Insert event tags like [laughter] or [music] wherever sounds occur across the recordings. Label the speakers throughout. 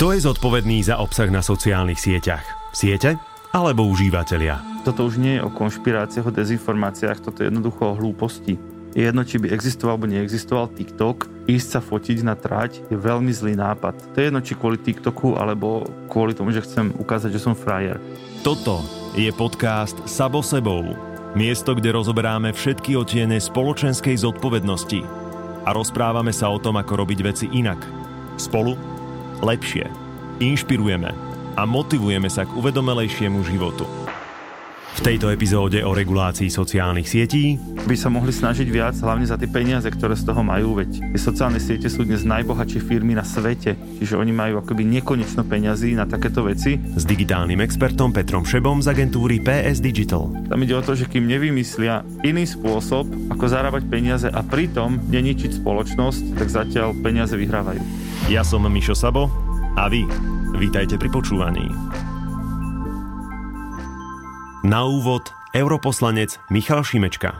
Speaker 1: Kto je zodpovedný za obsah na sociálnych sieťach? Siete alebo užívateľia?
Speaker 2: Toto už nie je o konšpiráciách, o dezinformáciách, toto je jednoducho o hlúposti. Je jedno, či by existoval alebo neexistoval TikTok, ísť sa fotiť na trať je veľmi zlý nápad. To je jedno, či kvôli TikToku alebo kvôli tomu, že chcem ukázať, že som frajer.
Speaker 1: Toto je podcast Sabo sebou. Miesto, kde rozoberáme všetky otiene spoločenskej zodpovednosti a rozprávame sa o tom, ako robiť veci inak. Spolu lepšie. Inšpirujeme a motivujeme sa k uvedomelejšiemu životu. V tejto epizóde o regulácii sociálnych sietí
Speaker 2: by sa mohli snažiť viac, hlavne za tie peniaze, ktoré z toho majú, veď tie sociálne siete sú dnes najbohatšie firmy na svete, čiže oni majú akoby nekonečno peňazí na takéto veci.
Speaker 1: S digitálnym expertom Petrom Šebom z agentúry PS Digital.
Speaker 2: Tam ide o to, že kým nevymyslia iný spôsob, ako zarábať peniaze a pritom neničiť spoločnosť, tak zatiaľ peniaze vyhrávajú.
Speaker 1: Ja som Mišo Sabo a vy vítajte pri počúvaní. Na úvod europoslanec Michal Šimečka.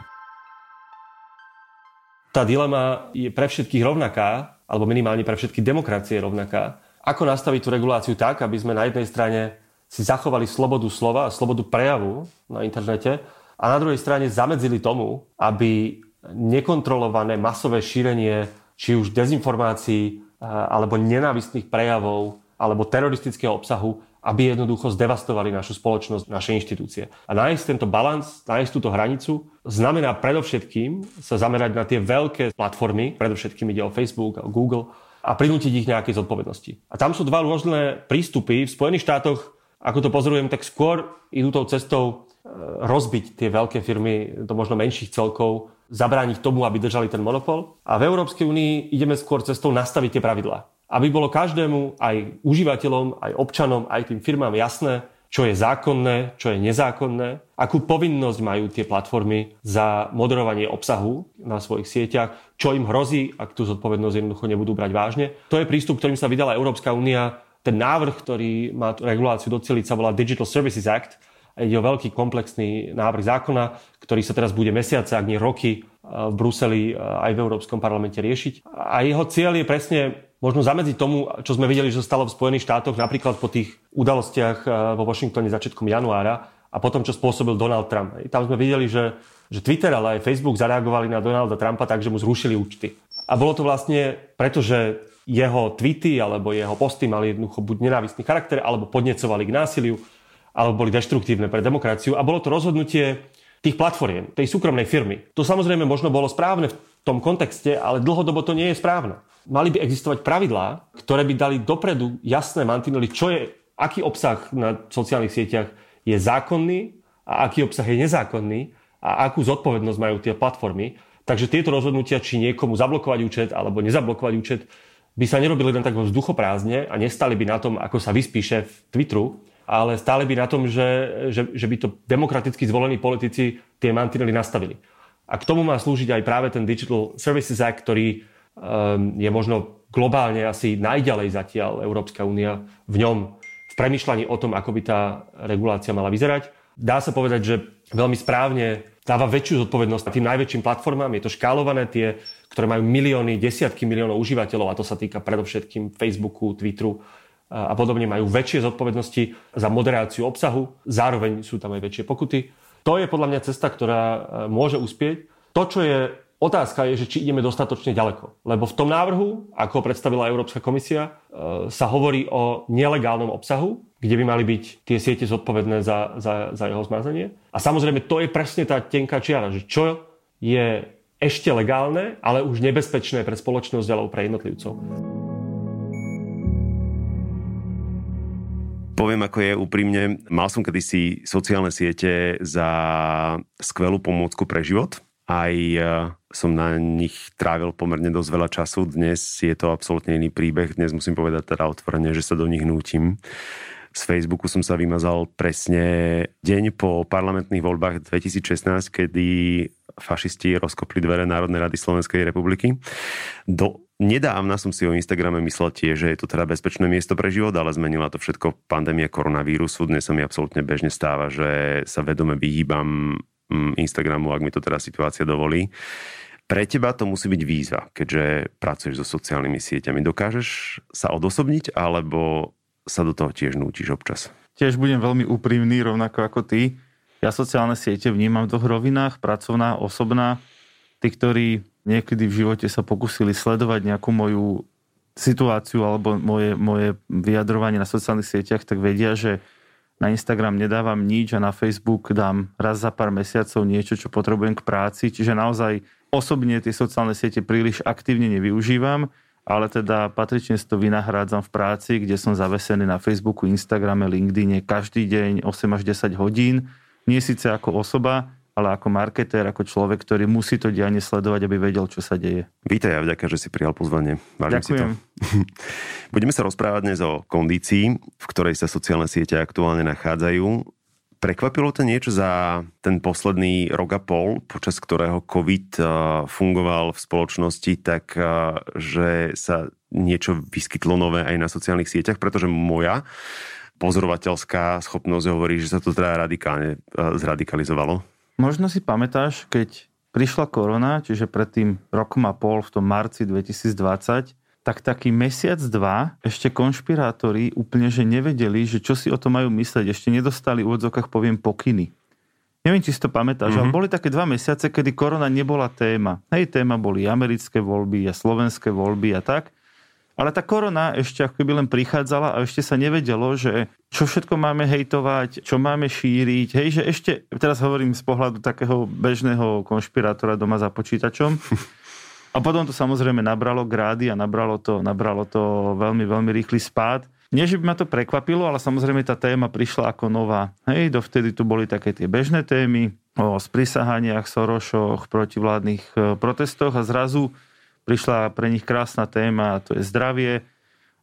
Speaker 3: Tá dilema je pre všetkých rovnaká, alebo minimálne pre všetky demokracie rovnaká. Ako nastaviť tú reguláciu tak, aby sme na jednej strane si zachovali slobodu slova a slobodu prejavu na internete a na druhej strane zamedzili tomu, aby nekontrolované masové šírenie či už dezinformácií alebo nenávistných prejavov alebo teroristického obsahu aby jednoducho zdevastovali našu spoločnosť, naše inštitúcie. A nájsť tento balans, nájsť túto hranicu, znamená predovšetkým sa zamerať na tie veľké platformy, predovšetkým ide o Facebook, o Google, a prinútiť ich nejakej zodpovednosti. A tam sú dva rôzne prístupy. V Spojených štátoch, ako to pozorujem, tak skôr idú tou cestou e, rozbiť tie veľké firmy do možno menších celkov, zabrániť tomu, aby držali ten monopol. A v Európskej únii ideme skôr cestou nastaviť tie pravidlá aby bolo každému, aj užívateľom, aj občanom, aj tým firmám jasné, čo je zákonné, čo je nezákonné, akú povinnosť majú tie platformy za moderovanie obsahu na svojich sieťach, čo im hrozí, ak tú zodpovednosť jednoducho nebudú brať vážne. To je prístup, ktorým sa vydala Európska únia. Ten návrh, ktorý má reguláciu doceliť, sa volá Digital Services Act. Ide o veľký komplexný návrh zákona, ktorý sa teraz bude mesiace, ak nie roky, v Bruseli aj v Európskom parlamente riešiť. A jeho cieľ je presne možno zamedziť tomu, čo sme videli, že stalo v Spojených štátoch, napríklad po tých udalostiach eh, vo Washingtone začiatkom januára a potom, čo spôsobil Donald Trump. Tam sme videli, že, že Twitter, ale aj Facebook zareagovali na Donalda Trumpa tak, že mu zrušili účty. A bolo to vlastne preto, že jeho tweety alebo jeho posty mali jednoducho buď nenávistný charakter, alebo podnecovali k násiliu, alebo boli deštruktívne pre demokraciu. A bolo to rozhodnutie tých platformiem, tej súkromnej firmy. To samozrejme možno bolo správne v tom kontexte, ale dlhodobo to nie je správne mali by existovať pravidlá, ktoré by dali dopredu jasné mantinely, čo je, aký obsah na sociálnych sieťach je zákonný a aký obsah je nezákonný a akú zodpovednosť majú tie platformy. Takže tieto rozhodnutia, či niekomu zablokovať účet alebo nezablokovať účet, by sa nerobili len tak vzduchoprázdne a nestali by na tom, ako sa vyspíše v Twitteru, ale stále by na tom, že, že, že by to demokraticky zvolení politici tie mantinely nastavili. A k tomu má slúžiť aj práve ten Digital Services Act, ktorý je možno globálne asi najďalej zatiaľ Európska únia v ňom v premyšľaní o tom, ako by tá regulácia mala vyzerať. Dá sa povedať, že veľmi správne dáva väčšiu zodpovednosť tým najväčším platformám. Je to škálované, tie, ktoré majú milióny, desiatky miliónov užívateľov, a to sa týka predovšetkým Facebooku, Twitteru a podobne, majú väčšie zodpovednosti za moderáciu obsahu, zároveň sú tam aj väčšie pokuty. To je podľa mňa cesta, ktorá e, môže uspieť. To, čo je Otázka je, že či ideme dostatočne ďaleko. Lebo v tom návrhu, ako ho predstavila Európska komisia, e, sa hovorí o nelegálnom obsahu, kde by mali byť tie siete zodpovedné za, za, za jeho zmazanie. A samozrejme, to je presne tá tenká čiara, že čo je ešte legálne, ale už nebezpečné pre spoločnosť alebo pre jednotlivcov.
Speaker 4: Poviem, ako je úprimne. Mal som kedysi sociálne siete za skvelú pomôcku pre život aj e, som na nich trávil pomerne dosť veľa času. Dnes je to absolútne iný príbeh. Dnes musím povedať teda otvorene, že sa do nich nútim. Z Facebooku som sa vymazal presne deň po parlamentných voľbách 2016, kedy fašisti rozkopli dvere Národnej rady Slovenskej republiky. Do Nedávna som si o Instagrame myslel tiež, že je to teda bezpečné miesto pre život, ale zmenila to všetko pandémia koronavírusu. Dnes sa mi absolútne bežne stáva, že sa vedome vyhýbam Mm, Instagramu, ak mi to teda situácia dovolí. Pre teba to musí byť výzva, keďže pracuješ so sociálnymi sieťami. Dokážeš sa odosobniť, alebo sa do toho tiež nútiš občas?
Speaker 2: Tiež budem veľmi úprimný, rovnako ako ty. Ja sociálne siete vnímam v dvoch rovinách, pracovná, osobná. Tí, ktorí niekedy v živote sa pokúsili sledovať nejakú moju situáciu alebo moje, moje vyjadrovanie na sociálnych sieťach, tak vedia, že na Instagram nedávam nič a na Facebook dám raz za pár mesiacov niečo, čo potrebujem k práci. Čiže naozaj osobne tie sociálne siete príliš aktívne nevyužívam, ale teda patrične si to vynahrádzam v práci, kde som zavesený na Facebooku, Instagrame, LinkedIne každý deň 8 až 10 hodín. Nie síce ako osoba, ale ako marketér, ako človek, ktorý musí to dianie sledovať, aby vedel, čo sa deje.
Speaker 4: Vítaj a vďaka, že si prijal pozvanie.
Speaker 2: Vážim Ďakujem.
Speaker 4: si to. [laughs] Budeme sa rozprávať dnes o kondícii, v ktorej sa sociálne siete aktuálne nachádzajú. Prekvapilo to niečo za ten posledný rok a pol, počas ktorého COVID eh, fungoval v spoločnosti, tak eh, že sa niečo vyskytlo nové aj na sociálnych sieťach, pretože moja pozorovateľská schopnosť hovorí, že sa to teda radikálne eh, zradikalizovalo.
Speaker 2: Možno si pamätáš, keď prišla korona, čiže pred tým rokom a pol v tom marci 2020, tak taký mesiac, dva ešte konšpirátori úplne, že nevedeli, že čo si o to majú mysleť. Ešte nedostali v odzokách, poviem, pokyny. Neviem, či si to pamätáš, mm-hmm. ale boli také dva mesiace, kedy korona nebola téma. Hej, téma boli americké voľby a slovenské voľby a tak. Ale tá korona ešte ako keby len prichádzala a ešte sa nevedelo, že čo všetko máme hejtovať, čo máme šíriť. Hej, že ešte, teraz hovorím z pohľadu takého bežného konšpirátora doma za počítačom. [laughs] A potom to samozrejme nabralo grády a nabralo to, nabralo to veľmi, veľmi rýchly spád. Nie, že by ma to prekvapilo, ale samozrejme tá téma prišla ako nová. Hej, dovtedy tu boli také tie bežné témy o sprisahaniach, Sorošoch, protivládnych e, protestoch a zrazu prišla pre nich krásna téma, a to je zdravie.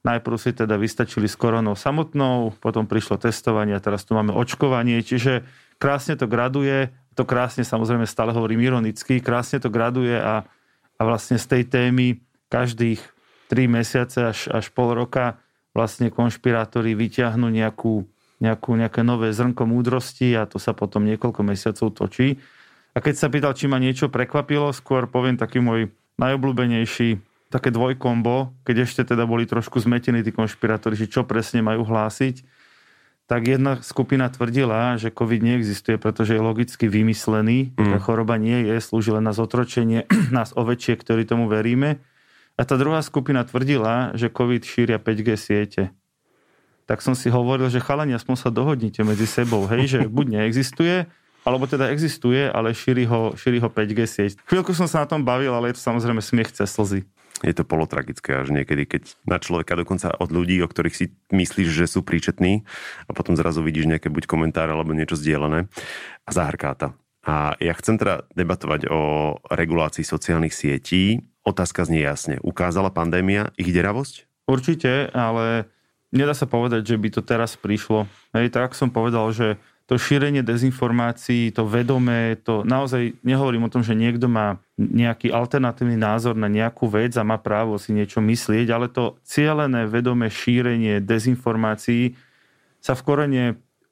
Speaker 2: Najprv si teda vystačili s koronou samotnou, potom prišlo testovanie a teraz tu máme očkovanie, čiže krásne to graduje, to krásne samozrejme stále hovorím ironicky, krásne to graduje a, a vlastne z tej témy každých 3 mesiace až, až pol roka vlastne konšpirátori vyťahnú nejakú, nejakú, nejaké nové zrnko múdrosti a to sa potom niekoľko mesiacov točí. A keď sa pýtal, či ma niečo prekvapilo, skôr poviem taký môj najobľúbenejší také dvojkombo, keď ešte teda boli trošku zmetení tí konšpirátori, že čo presne majú hlásiť, tak jedna skupina tvrdila, že COVID neexistuje, pretože je logicky vymyslený, mm. choroba nie je, slúži len na zotročenie [clears throat] nás ovečie, ktorí tomu veríme. A tá druhá skupina tvrdila, že COVID šíria 5G siete. Tak som si hovoril, že chalani, aspoň sa dohodnite medzi sebou, hej, že [laughs] buď neexistuje, alebo teda existuje, ale šíri ho, šíri ho 5G sieť. Chvíľku som sa na tom bavil, ale je to samozrejme smiech cez slzy.
Speaker 4: Je to polotragické až niekedy, keď na človeka, dokonca od ľudí, o ktorých si myslíš, že sú príčetní a potom zrazu vidíš nejaké buď komentáre alebo niečo zdieľané a zahrká to. A ja chcem teda debatovať o regulácii sociálnych sietí. Otázka znie jasne. Ukázala pandémia ich deravosť?
Speaker 2: Určite, ale nedá sa povedať, že by to teraz prišlo. Hej, tak som povedal, že to šírenie dezinformácií, to vedomé, to naozaj nehovorím o tom, že niekto má nejaký alternatívny názor na nejakú vec a má právo si niečo myslieť, ale to cieľené vedomé šírenie dezinformácií sa v korene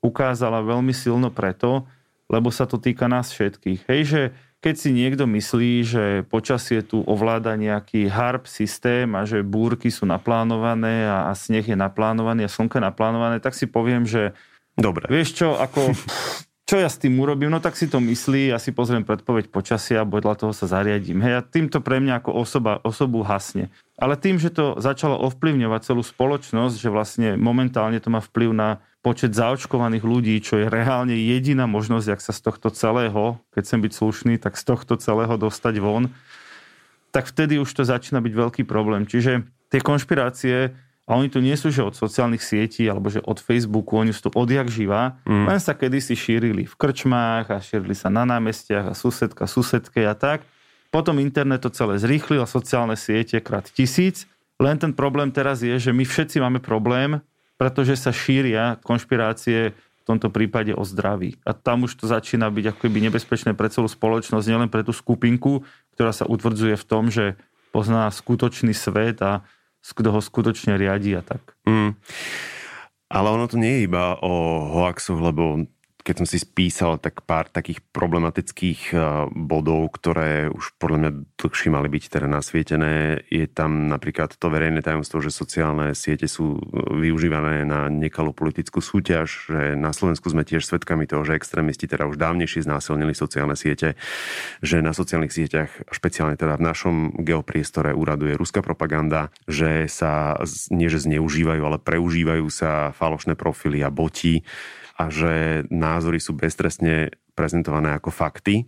Speaker 2: ukázala veľmi silno preto, lebo sa to týka nás všetkých. Hej, že keď si niekto myslí, že počasie tu ovláda nejaký HARP systém a že búrky sú naplánované a, a sneh je naplánovaný a slnko je naplánované, tak si poviem, že
Speaker 4: Dobre.
Speaker 2: Vieš čo, ako, [laughs] čo ja s tým urobím? No tak si to myslí, ja si pozriem predpoveď počasia a podľa toho sa zariadím. Hej, a týmto pre mňa ako osoba, osobu hasne. Ale tým, že to začalo ovplyvňovať celú spoločnosť, že vlastne momentálne to má vplyv na počet zaočkovaných ľudí, čo je reálne jediná možnosť, ak sa z tohto celého, keď chcem byť slušný, tak z tohto celého dostať von, tak vtedy už to začína byť veľký problém. Čiže tie konšpirácie a oni tu nie sú, že od sociálnych sietí alebo že od Facebooku, oni sú tu odjak živá. Mm. Len sa kedysi šírili v krčmách a šírili sa na námestiach a susedka, susedke a tak. Potom internet to celé zrýchlil a sociálne siete krát tisíc. Len ten problém teraz je, že my všetci máme problém, pretože sa šíria konšpirácie v tomto prípade o zdraví. A tam už to začína byť ako keby nebezpečné pre celú spoločnosť, nielen pre tú skupinku, ktorá sa utvrdzuje v tom, že pozná skutočný svet a kto ho skutočne riadi a tak. Mm.
Speaker 4: Ale ono to nie je iba o hoaxoch, lebo keď som si spísal tak pár takých problematických eh, bodov, ktoré už podľa mňa dlhšie mali byť teda nasvietené, je tam napríklad to verejné tajomstvo, že sociálne siete sú eh, využívané na nekalú politickú súťaž, že na Slovensku sme tiež svedkami toho, že extrémisti teda už dávnejšie znásilnili sociálne siete, že na sociálnych sieťach, špeciálne teda v našom geopriestore úraduje ruská propaganda, že sa nie že zneužívajú, ale preužívajú sa falošné profily a boti a že názory sú beztrestne prezentované ako fakty.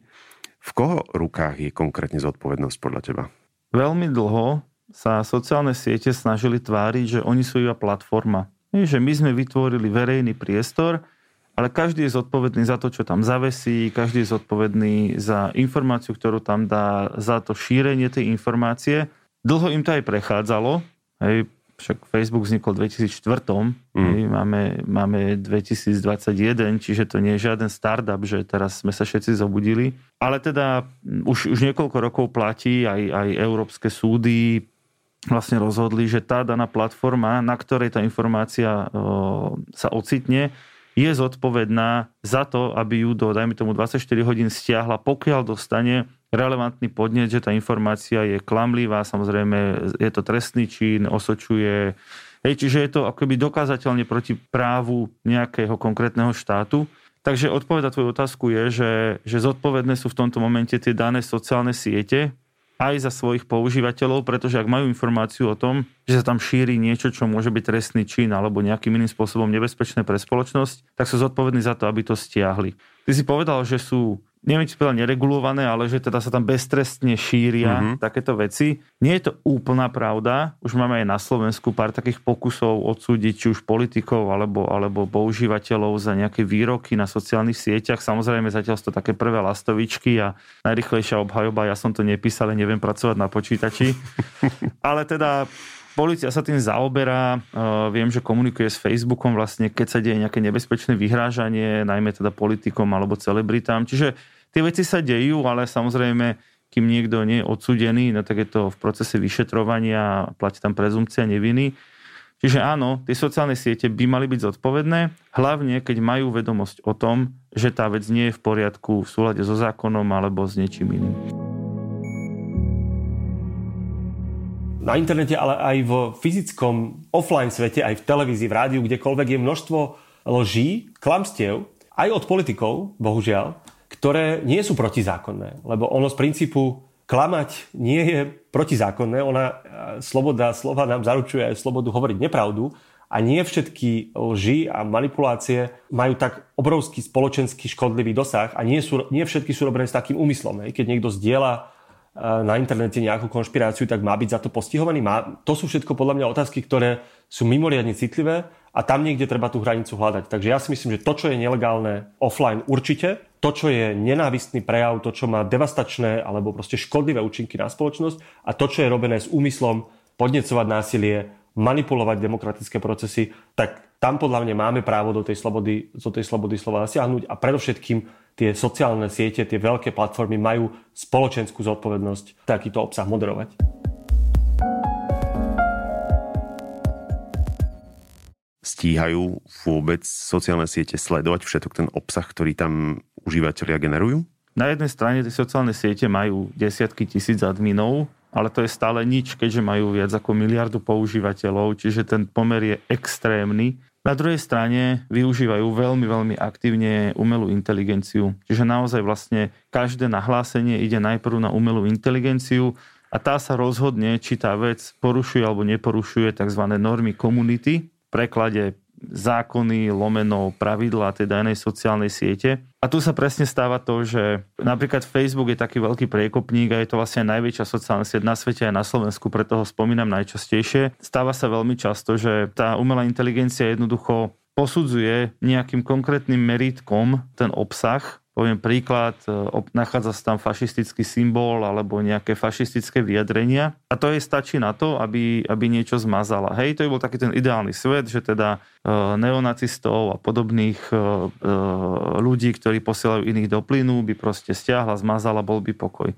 Speaker 4: V koho rukách je konkrétne zodpovednosť podľa teba?
Speaker 2: Veľmi dlho sa sociálne siete snažili tváriť, že oni sú iba platforma. Nie, že my sme vytvorili verejný priestor, ale každý je zodpovedný za to, čo tam zavesí, každý je zodpovedný za informáciu, ktorú tam dá, za to šírenie tej informácie. Dlho im to aj prechádzalo. Hej, však Facebook vznikol v 2004, mm. máme, máme 2021, čiže to nie je žiaden startup, že teraz sme sa všetci zobudili. Ale teda už, už niekoľko rokov platí, aj, aj európske súdy vlastne rozhodli, že tá daná platforma, na ktorej tá informácia o, sa ocitne, je zodpovedná za to, aby ju do, dajme tomu, 24 hodín stiahla, pokiaľ dostane relevantný podnet, že tá informácia je klamlivá, samozrejme je to trestný čin, osočuje. Hej, čiže je to akoby dokázateľne proti právu nejakého konkrétneho štátu. Takže odpoveď na tvoju otázku je, že, že zodpovedné sú v tomto momente tie dané sociálne siete, aj za svojich používateľov, pretože ak majú informáciu o tom, že sa tam šíri niečo, čo môže byť trestný čin alebo nejakým iným spôsobom nebezpečné pre spoločnosť, tak sú zodpovední za to, aby to stiahli. Ty si povedal, že sú neviem, či povedal neregulované, ale že teda sa tam beztrestne šíria mm-hmm. takéto veci. Nie je to úplná pravda. Už máme aj na Slovensku pár takých pokusov odsúdiť či už politikov alebo, alebo používateľov za nejaké výroky na sociálnych sieťach. Samozrejme zatiaľ sú to také prvé lastovičky a najrychlejšia obhajoba, ja som to nepísal, neviem pracovať na počítači. [laughs] ale teda Polícia sa tým zaoberá, uh, viem, že komunikuje s Facebookom vlastne, keď sa deje nejaké nebezpečné vyhrážanie, najmä teda politikom alebo celebritám. Čiže tie veci sa dejú, ale samozrejme, kým niekto nie je odsudený, no tak je to v procese vyšetrovania, platí tam prezumcia neviny. Čiže áno, tie sociálne siete by mali byť zodpovedné, hlavne keď majú vedomosť o tom, že tá vec nie je v poriadku v súlade so zákonom alebo s niečím iným.
Speaker 3: na internete, ale aj v fyzickom offline svete, aj v televízii, v rádiu, kdekoľvek je množstvo lží, klamstiev, aj od politikov, bohužiaľ, ktoré nie sú protizákonné. Lebo ono z princípu klamať nie je protizákonné. Ona, e, sloboda slova nám zaručuje aj slobodu hovoriť nepravdu. A nie všetky lži a manipulácie majú tak obrovský spoločenský škodlivý dosah a nie, sú, nie všetky sú robené s takým úmyslom. Keď niekto zdieľa na internete nejakú konšpiráciu, tak má byť za to postihovaný? Má? To sú všetko podľa mňa otázky, ktoré sú mimoriadne citlivé a tam niekde treba tú hranicu hľadať. Takže ja si myslím, že to, čo je nelegálne offline určite, to, čo je nenávistný prejav, to, čo má devastačné alebo proste škodlivé účinky na spoločnosť a to, čo je robené s úmyslom podnecovať násilie, manipulovať demokratické procesy, tak tam podľa mňa máme právo do tej slobody, do tej slobody slova zasiahnuť a predovšetkým tie sociálne siete, tie veľké platformy majú spoločenskú zodpovednosť takýto obsah moderovať.
Speaker 4: Stíhajú vôbec sociálne siete sledovať všetok ten obsah, ktorý tam užívateľia generujú?
Speaker 2: Na jednej strane tie sociálne siete majú desiatky tisíc adminov, ale to je stále nič, keďže majú viac ako miliardu používateľov, čiže ten pomer je extrémny. Na druhej strane využívajú veľmi, veľmi aktívne umelú inteligenciu. Čiže naozaj vlastne každé nahlásenie ide najprv na umelú inteligenciu a tá sa rozhodne, či tá vec porušuje alebo neporušuje tzv. normy komunity, preklade zákony, lomeno, pravidla tej danej sociálnej siete. A tu sa presne stáva to, že napríklad Facebook je taký veľký priekopník a je to vlastne najväčšia sociálna sieť na svete aj na Slovensku, preto ho spomínam najčastejšie. Stáva sa veľmi často, že tá umelá inteligencia jednoducho posudzuje nejakým konkrétnym meritkom ten obsah Poviem príklad, e, nachádza sa tam fašistický symbol alebo nejaké fašistické vyjadrenia a to jej stačí na to, aby, aby niečo zmazala. Hej, to je bol taký ten ideálny svet, že teda e, neonacistov a podobných e, ľudí, ktorí posielajú iných do plynu, by proste stiahla, zmazala, bol by pokoj.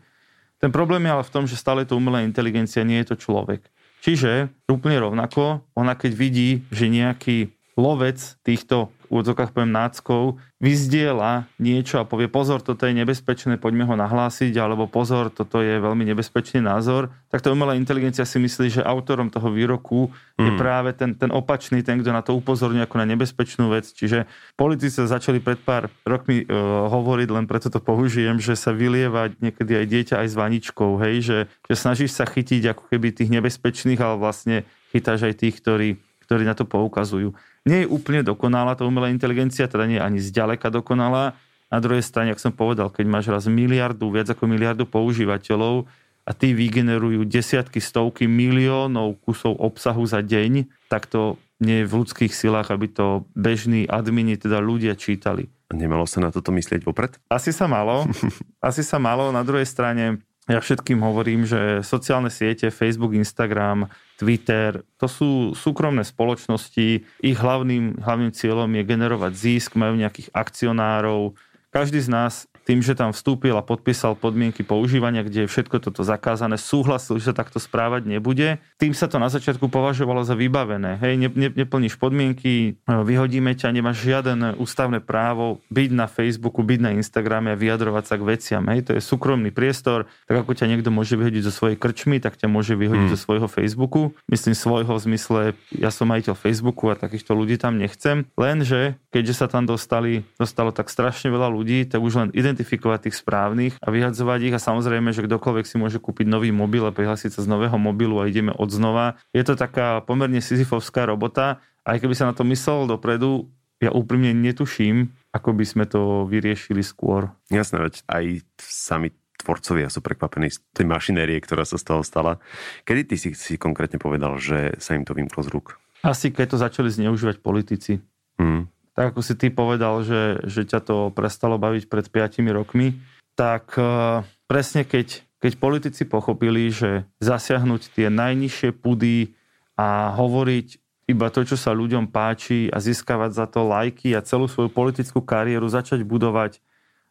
Speaker 2: Ten problém je ale v tom, že stále to umelá inteligencia nie je to človek. Čiže úplne rovnako, ona keď vidí, že nejaký lovec týchto úvodzokách poviem náckou, vyzdiela niečo a povie pozor, toto je nebezpečné, poďme ho nahlásiť, alebo pozor, toto je veľmi nebezpečný názor, tak tá umelá inteligencia si myslí, že autorom toho výroku mm. je práve ten, ten opačný, ten, kto na to upozorňuje ako na nebezpečnú vec. Čiže politici začali pred pár rokmi uh, hovoriť, len preto to použijem, že sa vylievať niekedy aj dieťa aj s vaničkou, hej, že, že snažíš sa chytiť ako keby tých nebezpečných, ale vlastne chytáš aj tých, ktorí, ktorí na to poukazujú. Nie je úplne dokonalá tá umelá inteligencia, teda nie je ani zďaleka dokonalá. Na druhej strane, ak som povedal, keď máš raz miliardu, viac ako miliardu používateľov a tí vygenerujú desiatky, stovky miliónov kusov obsahu za deň, tak to nie je v ľudských silách, aby to bežní admini, teda ľudia čítali.
Speaker 4: Nemalo sa na toto myslieť vopred?
Speaker 2: Asi sa malo. [laughs] Asi sa malo. Na druhej strane ja všetkým hovorím, že sociálne siete, Facebook, Instagram, Twitter, to sú súkromné spoločnosti. Ich hlavným, hlavným cieľom je generovať zisk, majú nejakých akcionárov. Každý z nás tým, že tam vstúpil a podpísal podmienky používania, kde je všetko toto zakázané, súhlasil, že sa takto správať nebude. Tým sa to na začiatku považovalo za vybavené. Hej, ne, ne, neplníš podmienky, vyhodíme ťa, nemáš žiaden ústavné právo byť na Facebooku, byť na Instagrame a vyjadrovať sa k veciam. Hej, to je súkromný priestor, tak ako ťa niekto môže vyhodiť zo svojej krčmy, tak ťa môže vyhodiť hmm. zo svojho Facebooku. Myslím svojho v zmysle, ja som majiteľ Facebooku a takýchto ľudí tam nechcem. Lenže, keďže sa tam dostali, dostalo tak strašne veľa ľudí, tak už len ident identifikovať tých správnych a vyhadzovať ich a samozrejme, že kdokoľvek si môže kúpiť nový mobil a prihlásiť sa z nového mobilu a ideme od znova. Je to taká pomerne sizifovská robota aj keby sa na to myslel dopredu, ja úprimne netuším, ako by sme to vyriešili skôr.
Speaker 4: Jasné, veď aj sami tvorcovia sú prekvapení z tej mašinérie, ktorá sa z toho stala. Kedy ty si, si konkrétne povedal, že sa im to vymklo z rúk?
Speaker 2: Asi keď to začali zneužívať politici. Mm tak ako si ty povedal, že, že ťa to prestalo baviť pred 5 rokmi, tak uh, presne keď, keď politici pochopili, že zasiahnuť tie najnižšie pudy a hovoriť iba to, čo sa ľuďom páči a získavať za to lajky a celú svoju politickú kariéru začať budovať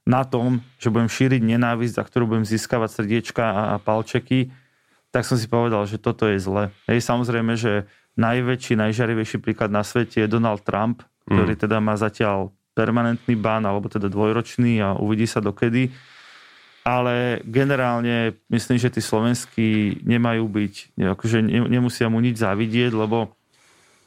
Speaker 2: na tom, že budem šíriť nenávisť, za ktorú budem získavať srdiečka a, a palčeky, tak som si povedal, že toto je zle. Hej, samozrejme, že najväčší, najžarivejší príklad na svete je Donald Trump, ktorý mm. teda má zatiaľ permanentný ban, alebo teda dvojročný a uvidí sa dokedy. Ale generálne myslím, že tí slovenskí nemajú byť, akože nemusia mu nič zavidieť, lebo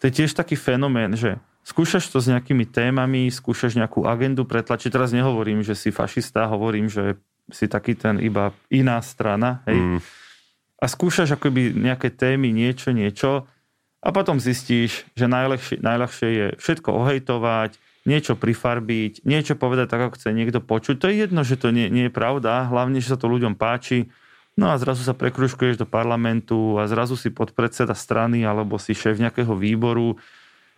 Speaker 2: to je tiež taký fenomén, že skúšaš to s nejakými témami, skúšaš nejakú agendu pretlačiť. Teraz nehovorím, že si fašista, hovorím, že si taký ten iba iná strana. Hej? Mm. A skúšaš akoby nejaké témy, niečo, niečo a potom zistíš, že najľahšie, najľahšie je všetko ohejtovať, niečo prifarbiť, niečo povedať tak, ako chce niekto počuť. To je jedno, že to nie, nie je pravda, hlavne, že sa to ľuďom páči. No a zrazu sa prekruškuješ do parlamentu a zrazu si podpredseda strany alebo si šéf nejakého výboru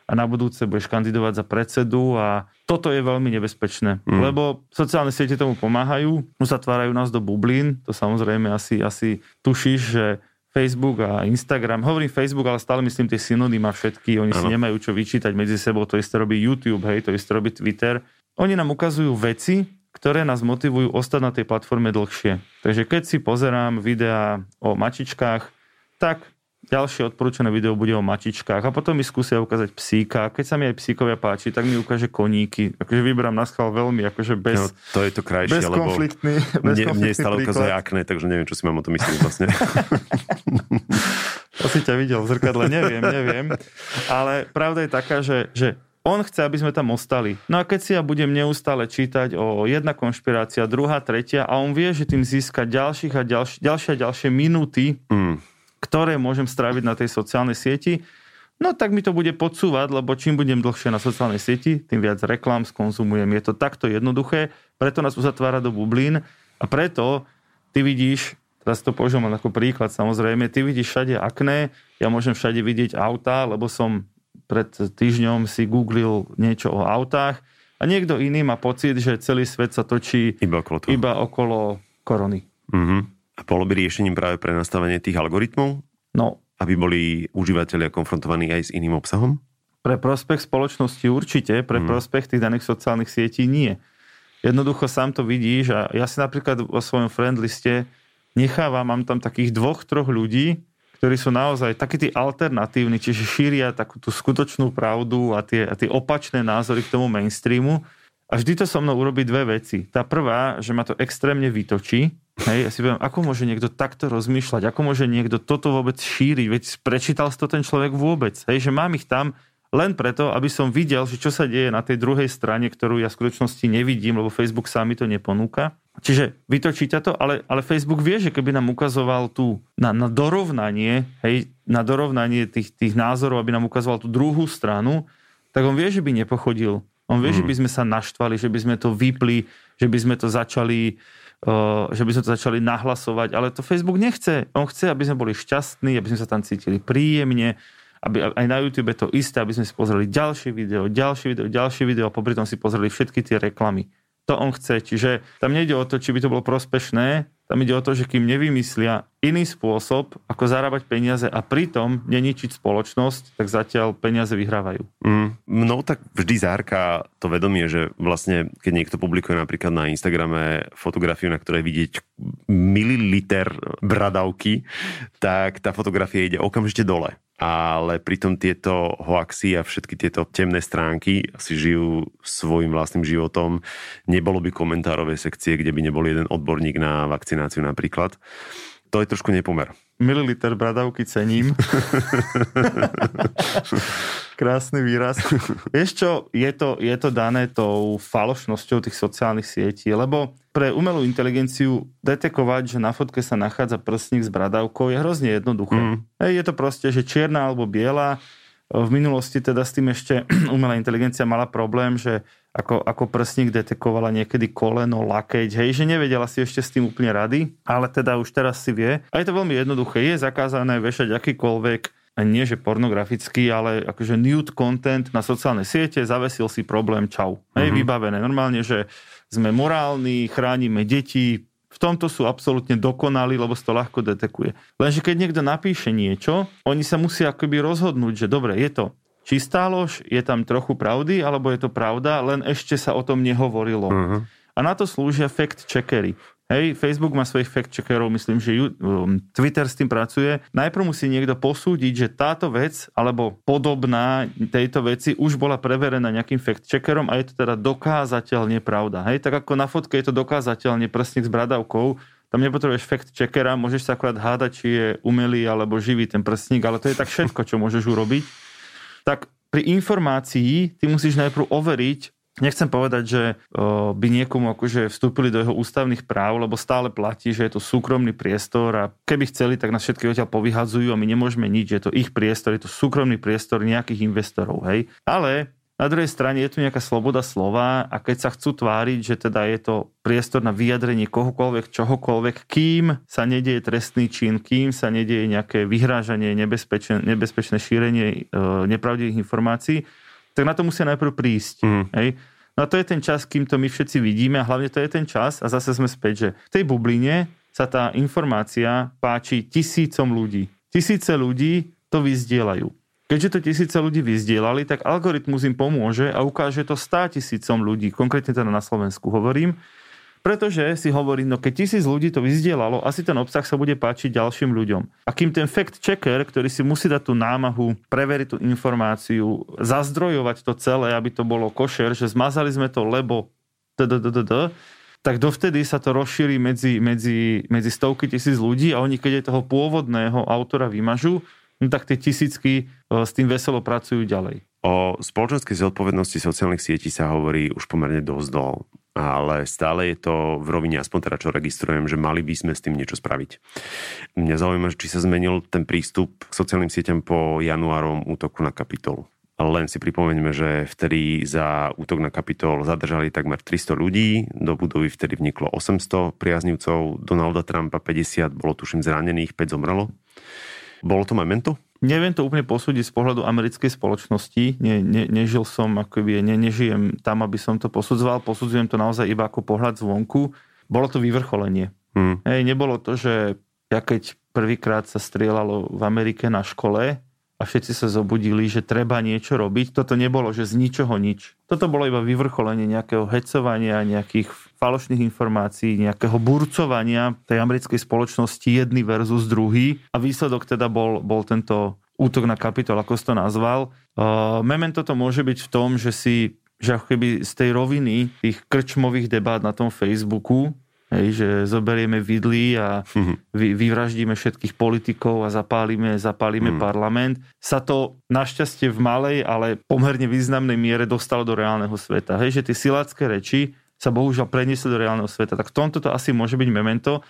Speaker 2: a na budúce budeš kandidovať za predsedu a toto je veľmi nebezpečné, mm. lebo sociálne siete tomu pomáhajú, uzatvárajú nás do bublín, to samozrejme asi, asi tušíš, že Facebook a Instagram. Hovorím Facebook, ale stále myslím tie synonyma všetky. Oni ano. si nemajú čo vyčítať medzi sebou. To isté robí YouTube, hej, to isté robí Twitter. Oni nám ukazujú veci, ktoré nás motivujú ostať na tej platforme dlhšie. Takže keď si pozerám videá o mačičkách, tak Ďalšie odporúčané video bude o mačičkách a potom mi skúsia ukázať psíka. Keď sa mi aj psíkovia páči, tak mi ukáže koníky. Akože vyberám na schvál veľmi, akože bez... No,
Speaker 4: to je to krajšie, lebo
Speaker 2: konfliktný,
Speaker 4: bez mne, mne stále ukazuje akné, takže neviem, čo si mám o tom myslieť vlastne. [laughs]
Speaker 2: to si ťa videl v zrkadle, neviem, neviem. Ale pravda je taká, že, že on chce, aby sme tam ostali. No a keď si ja budem neustále čítať o jedna konšpirácia, druhá, tretia a on vie, že tým získa ďalších a ďalšie, ďalšie a ďalšie minúty, mm ktoré môžem stráviť na tej sociálnej sieti, no tak mi to bude podsúvať, lebo čím budem dlhšie na sociálnej sieti, tým viac reklám skonzumujem. Je to takto jednoduché, preto nás uzatvára do bublín a preto ty vidíš, teraz to použijem ako príklad samozrejme, ty vidíš všade akné, ja môžem všade vidieť autá, lebo som pred týždňom si googlil niečo o autách a niekto iný má pocit, že celý svet sa točí
Speaker 4: iba okolo, toho.
Speaker 2: iba okolo korony.
Speaker 4: Mm-hmm. A bolo by riešením práve pre nastavenie tých algoritmov?
Speaker 2: No.
Speaker 4: Aby boli užívateľia konfrontovaní aj s iným obsahom?
Speaker 2: Pre prospech spoločnosti určite, pre mm. prospech tých daných sociálnych sietí nie. Jednoducho sám to vidíš a ja si napríklad vo svojom friend liste nechávam, mám tam takých dvoch, troch ľudí, ktorí sú naozaj takí tí alternatívni, čiže šíria takú tú skutočnú pravdu a tie, a tie opačné názory k tomu mainstreamu. A vždy to so mnou urobí dve veci. Tá prvá, že ma to extrémne vytočí. Hej, ja si poviem, ako môže niekto takto rozmýšľať, ako môže niekto toto vôbec šíriť, veď prečítal si to ten človek vôbec. Hej, že mám ich tam len preto, aby som videl, že čo sa deje na tej druhej strane, ktorú ja v skutočnosti nevidím, lebo Facebook sám mi to neponúka. Čiže vytočíte to, ale, ale Facebook vie, že keby nám ukazoval tu na, na dorovnanie, hej, na dorovnanie tých, tých názorov, aby nám ukazoval tú druhú stranu, tak on vie, že by nepochodil. On vie, mm. že by sme sa naštvali, že by sme to vypli, že by sme to začali že by sme to začali nahlasovať, ale to Facebook nechce. On chce, aby sme boli šťastní, aby sme sa tam cítili príjemne, aby aj na YouTube to isté, aby sme si pozreli ďalšie video, ďalšie video, ďalšie video a popri tom si pozreli všetky tie reklamy to on chce. Čiže tam nejde o to, či by to bolo prospešné, tam ide o to, že kým nevymyslia iný spôsob, ako zarábať peniaze a pritom neničiť spoločnosť, tak zatiaľ peniaze vyhrávajú.
Speaker 4: Mm, no tak vždy zárka to vedomie, že vlastne keď niekto publikuje napríklad na Instagrame fotografiu, na ktorej vidieť mililiter bradavky, tak tá fotografia ide okamžite dole ale pritom tieto hoaxy a všetky tieto temné stránky si žijú svojim vlastným životom. Nebolo by komentárové sekcie, kde by nebol jeden odborník na vakcináciu napríklad. To je trošku nepomer
Speaker 2: mililiter bradavky cením. [laughs] Krásny výraz. Vieš čo, je to, je to dané tou falošnosťou tých sociálnych sietí, lebo pre umelú inteligenciu detekovať, že na fotke sa nachádza prstník s bradavkou je hrozne jednoduché. Mm. je to proste, že čierna alebo biela, v minulosti teda s tým ešte [clears throat] umelá inteligencia mala problém, že ako, ako prsník detekovala niekedy koleno, lakeť, hej, že nevedela si ešte s tým úplne rady, ale teda už teraz si vie. A je to veľmi jednoduché. Je zakázané vešať akýkoľvek nie že pornografický, ale akože nude content na sociálne siete, zavesil si problém, čau. Hej, mm-hmm. vybavené. Normálne, že sme morálni, chránime deti, v tomto sú absolútne dokonalí, lebo sa to ľahko detekuje. Lenže keď niekto napíše niečo, oni sa musia akoby rozhodnúť, že dobre, je to čistá lož, je tam trochu pravdy, alebo je to pravda, len ešte sa o tom nehovorilo. Uh-huh. A na to slúžia fact-checkery. Hej, Facebook má svojich fact-checkerov, myslím, že um, Twitter s tým pracuje. Najprv musí niekto posúdiť, že táto vec, alebo podobná tejto veci už bola preverená nejakým fact-checkerom a je to teda dokázateľne pravda. Hej, tak ako na fotke je to dokázateľne prstník s bradavkou, tam nepotrebuješ fact-checkera, môžeš sa akorát hádať, či je umelý alebo živý ten prstník, ale to je tak všetko, čo môžeš urobiť. Tak pri informácii ty musíš najprv overiť, Nechcem povedať, že by niekomu akože vstúpili do jeho ústavných práv, lebo stále platí, že je to súkromný priestor a keby chceli, tak nás všetky odtiaľ povyhadzujú a my nemôžeme nič, je to ich priestor, je to súkromný priestor nejakých investorov, hej. Ale na druhej strane je tu nejaká sloboda slova a keď sa chcú tváriť, že teda je to priestor na vyjadrenie kohokoľvek, čohokoľvek, kým sa nedieje trestný čin, kým sa nedieje nejaké vyhrážanie, nebezpečné, nebezpečné šírenie e, nepravdivých informácií, tak na to musia najprv prísť. Mm. Hej? No a to je ten čas, kým to my všetci vidíme a hlavne to je ten čas a zase sme späť, že v tej bubline sa tá informácia páči tisícom ľudí. Tisíce ľudí to vyzdielajú. Keďže to tisíce ľudí vyzdielali, tak algoritmus im pomôže a ukáže to stá tisícom ľudí, konkrétne teda na Slovensku hovorím, pretože si hovorí, no keď tisíc ľudí to vyzdielalo, asi ten obsah sa bude páčiť ďalším ľuďom. A kým ten fact checker, ktorý si musí dať tú námahu, preveriť tú informáciu, zazdrojovať to celé, aby to bolo košer, že zmazali sme to, lebo tak dovtedy sa to rozšíri medzi, medzi, medzi stovky tisíc ľudí a oni, keď je toho pôvodného autora vymažú, no tak tie tisícky e, s tým veselo pracujú ďalej.
Speaker 4: O spoločenskej zodpovednosti sociálnych sietí sa hovorí už pomerne dosť dlho ale stále je to v rovine, aspoň teda čo registrujem, že mali by sme s tým niečo spraviť. Mňa zaujíma, či sa zmenil ten prístup k sociálnym sieťam po januárom útoku na kapitol. Len si pripomeňme, že vtedy za útok na kapitol zadržali takmer 300 ľudí, do budovy vtedy vniklo 800 priaznivcov, Donalda Trumpa 50, bolo tuším zranených, 5 zomrelo. Bolo to memento?
Speaker 2: Neviem to úplne posúdiť z pohľadu americkej spoločnosti. Ne, ne, nežil som, akoby, ne, nežijem tam, aby som to posudzoval. Posudzujem to naozaj iba ako pohľad zvonku. Bolo to vyvrcholenie. Hmm. Hej, nebolo to, že ja keď prvýkrát sa strieľalo v Amerike na škole a všetci sa zobudili, že treba niečo robiť. Toto nebolo, že z ničoho nič. Toto bolo iba vyvrcholenie nejakého hecovania, nejakých falošných informácií, nejakého burcovania tej americkej spoločnosti jedný versus druhý a výsledok teda bol, bol tento útok na kapitol, ako si to nazval. Uh, memento to môže byť v tom, že si že ako keby z tej roviny tých krčmových debát na tom Facebooku Hej, že zoberieme vidly a mhm. vy, vyvraždíme všetkých politikov a zapálime, zapálime mm. parlament. Sa to našťastie v malej, ale pomerne významnej miere dostalo do reálneho sveta. Hej, že tie silácké reči sa bohužiaľ preniesli do reálneho sveta. Tak v tomto to asi môže byť memento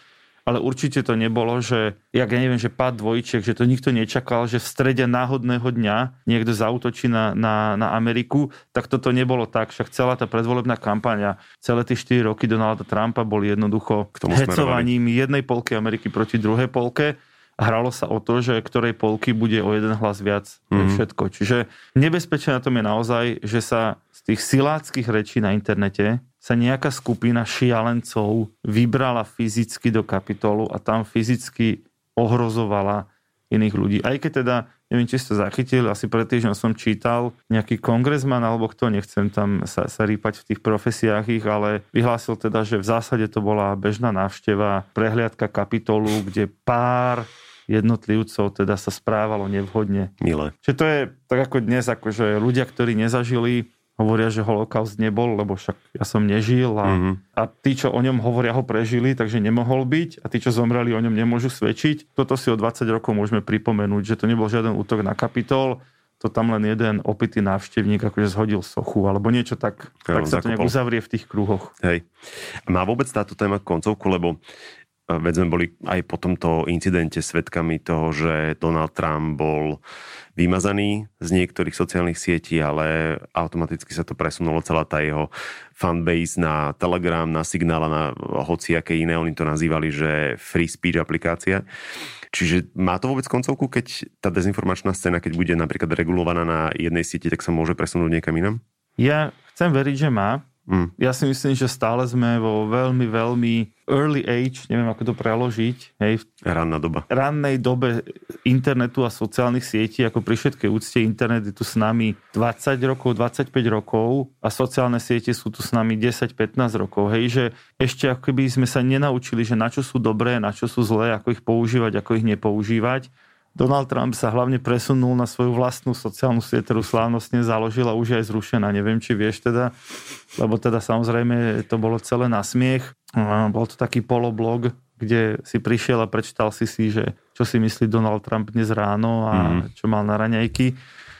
Speaker 2: ale určite to nebolo, že, ja neviem, že pád dvojčiek, že to nikto nečakal, že v strede náhodného dňa niekto zautočí na, na, na Ameriku, tak toto nebolo tak. Však celá tá predvolebná kampaňa, celé tie 4 roky Donalda Trumpa boli jednoducho K tomu hecovaním smerovali. jednej polky Ameriky proti druhej polke hralo sa o to, že ktorej polky bude o jeden hlas viac. Mm-hmm. všetko. Čiže nebezpečné na tom je naozaj, že sa z tých siláckých rečí na internete sa nejaká skupina šialencov vybrala fyzicky do kapitolu a tam fyzicky ohrozovala iných ľudí. Aj keď teda, neviem, či ste zachytili, asi pred týždňom som čítal nejaký kongresman alebo kto, nechcem tam sa, sa rýpať v tých profesiách ich, ale vyhlásil teda, že v zásade to bola bežná návšteva, prehliadka kapitolu, kde pár jednotlivcov teda sa správalo nevhodne.
Speaker 4: Milé.
Speaker 2: Čiže to je tak ako dnes, akože ľudia, ktorí nezažili hovoria, že holokaust nebol, lebo však ja som nežil a, mm-hmm. a tí, čo o ňom hovoria, ho prežili, takže nemohol byť a tí, čo zomreli, o ňom nemôžu svedčiť. Toto si o 20 rokov môžeme pripomenúť, že to nebol žiaden útok na kapitol, to tam len jeden opitý návštevník akože zhodil sochu, alebo niečo tak, ja, tak sa to nejak uzavrie v tých kruhoch.
Speaker 4: Hej. Má vôbec táto téma koncovku, lebo veď sme boli aj po tomto incidente svetkami toho, že Donald Trump bol vymazaný z niektorých sociálnych sietí, ale automaticky sa to presunulo celá tá jeho fanbase na Telegram, na Signál a na hociaké iné. Oni to nazývali, že free speech aplikácia. Čiže má to vôbec koncovku, keď tá dezinformačná scéna, keď bude napríklad regulovaná na jednej sieti, tak sa môže presunúť niekam inam?
Speaker 2: Ja chcem veriť, že má, Mm. Ja si myslím, že stále sme vo veľmi, veľmi early age, neviem ako to preložiť, hej, v
Speaker 4: Ranná doba.
Speaker 2: rannej dobe internetu a sociálnych sietí, ako pri všetkej úcte internet je tu s nami 20 rokov, 25 rokov a sociálne siete sú tu s nami 10-15 rokov. Hej, že ešte ako keby sme sa nenaučili, že na čo sú dobré, na čo sú zlé, ako ich používať, ako ich nepoužívať Donald Trump sa hlavne presunul na svoju vlastnú sociálnu sieť, ktorú slávnostne založil a už je aj zrušená. Neviem, či vieš teda, lebo teda samozrejme to bolo celé na smiech. Bol to taký poloblog, kde si prišiel a prečítal si si, že čo si myslí Donald Trump dnes ráno a mm-hmm. čo mal na raňajky.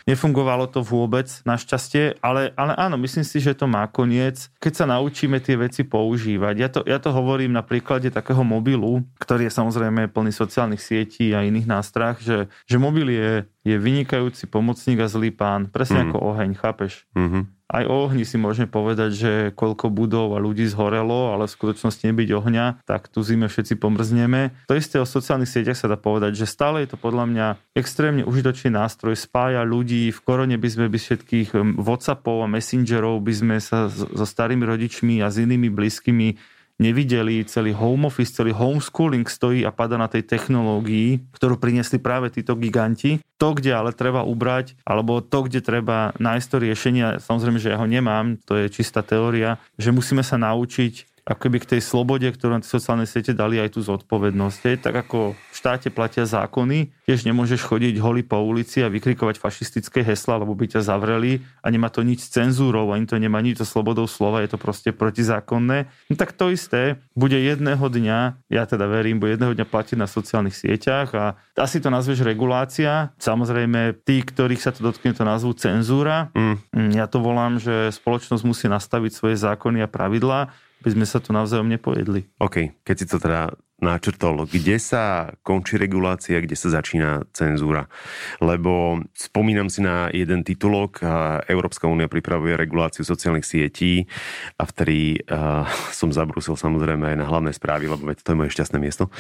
Speaker 2: Nefungovalo to vôbec, našťastie, ale, ale áno, myslím si, že to má koniec, keď sa naučíme tie veci používať. Ja to, ja to hovorím na príklade takého mobilu, ktorý je samozrejme plný sociálnych sietí a iných nástrah, že, že mobil je, je vynikajúci pomocník a zlý pán, presne mm. ako oheň, chápeš? Mm-hmm aj o ohni si môžeme povedať, že koľko budov a ľudí zhorelo, ale v skutočnosti nebyť ohňa, tak tu zime všetci pomrzneme. To isté o sociálnych sieťach sa dá povedať, že stále je to podľa mňa extrémne užitočný nástroj, spája ľudí, v korone by sme by všetkých Whatsappov a Messengerov by sme sa so starými rodičmi a s inými blízkymi nevideli, celý home office, celý homeschooling stojí a pada na tej technológii, ktorú priniesli práve títo giganti. To, kde ale treba ubrať, alebo to, kde treba nájsť to riešenie, samozrejme, že ja ho nemám, to je čistá teória, že musíme sa naučiť ako keby k tej slobode, ktorú na sociálne siete dali aj tú zodpovednosť. Je, tak ako v štáte platia zákony, tiež nemôžeš chodiť holý po ulici a vykrikovať fašistické hesla, lebo by ťa zavreli a nemá to nič s cenzúrou, ani to nemá nič so slobodou slova, je to proste protizákonné. No tak to isté bude jedného dňa, ja teda verím, bude jedného dňa platiť na sociálnych sieťach a asi to nazveš regulácia. Samozrejme, tí, ktorých sa to dotkne, to nazvú cenzúra. Mm. mm ja to volám, že spoločnosť musí nastaviť svoje zákony a pravidlá by sme sa tu navzájom nepojedli.
Speaker 4: OK, keď si to teda načrtol, kde sa končí regulácia, kde sa začína cenzúra. Lebo spomínam si na jeden titulok, Európska únia pripravuje reguláciu sociálnych sietí a vtedy uh, som zabrúsil samozrejme aj na hlavné správy, lebo veď to je moje šťastné miesto.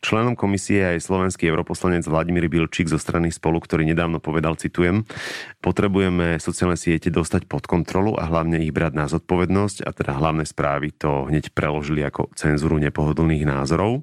Speaker 4: Členom komisie je aj slovenský europoslanec Vladimír Bilčík zo strany Spolu, ktorý nedávno povedal, citujem, potrebujeme sociálne siete dostať pod kontrolu a hlavne ich brať na zodpovednosť a teda hlavné správy to hneď preložili ako cenzúru nepohodlných názorov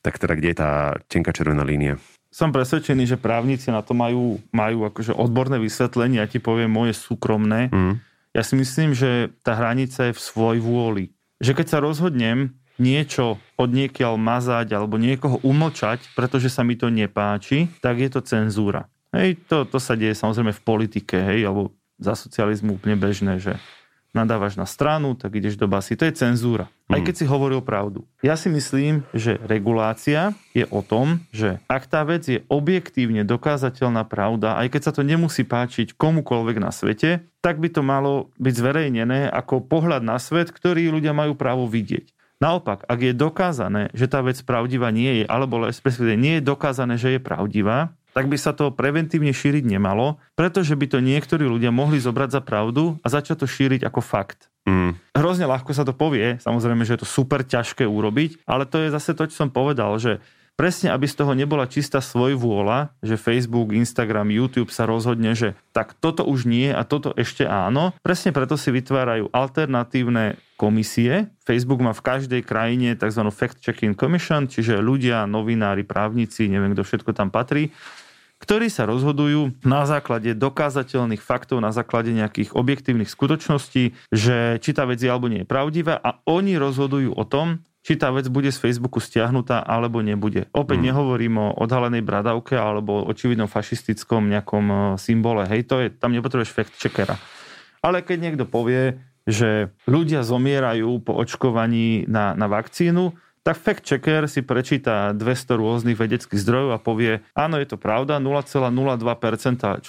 Speaker 4: tak teda kde je tá tenká červená línia?
Speaker 2: som presvedčený, že právnici na to majú, majú akože odborné vysvetlenie, ja ti poviem moje súkromné. Mm. Ja si myslím, že tá hranica je v svoj vôli. Že keď sa rozhodnem niečo od niekiaľ mazať alebo niekoho umlčať, pretože sa mi to nepáči, tak je to cenzúra. Hej, to, to sa deje samozrejme v politike, hej, alebo za socializmu úplne bežné, že nadávaš na stranu, tak ideš do basy. To je cenzúra. Aj mm. keď si hovoril pravdu. Ja si myslím, že regulácia je o tom, že ak tá vec je objektívne dokázateľná pravda, aj keď sa to nemusí páčiť komukoľvek na svete, tak by to malo byť zverejnené ako pohľad na svet, ktorý ľudia majú právo vidieť. Naopak, ak je dokázané, že tá vec pravdivá nie je, alebo respektíve nie je dokázané, že je pravdivá, tak by sa to preventívne šíriť nemalo, pretože by to niektorí ľudia mohli zobrať za pravdu a začať to šíriť ako fakt. Mm. Hrozne ľahko sa to povie, samozrejme, že je to super ťažké urobiť, ale to je zase to, čo som povedal, že presne aby z toho nebola čistá svoj vôľa, že Facebook, Instagram, YouTube sa rozhodne, že tak toto už nie a toto ešte áno. Presne preto si vytvárajú alternatívne komisie. Facebook má v každej krajine tzv. fact-checking commission, čiže ľudia, novinári, právnici, neviem kto všetko tam patrí, ktorí sa rozhodujú na základe dokázateľných faktov, na základe nejakých objektívnych skutočností, že či tá vec je alebo nie je pravdivá a oni rozhodujú o tom, či tá vec bude z Facebooku stiahnutá alebo nebude. Opäť hmm. nehovorím o odhalenej bradavke alebo očividnom fašistickom nejakom e, symbole. Hej, to je, tam nepotrebuješ fact checkera. Ale keď niekto povie, že ľudia zomierajú po očkovaní na, na vakcínu, tak fact checker si prečíta 200 rôznych vedeckých zdrojov a povie, áno, je to pravda, 0,02%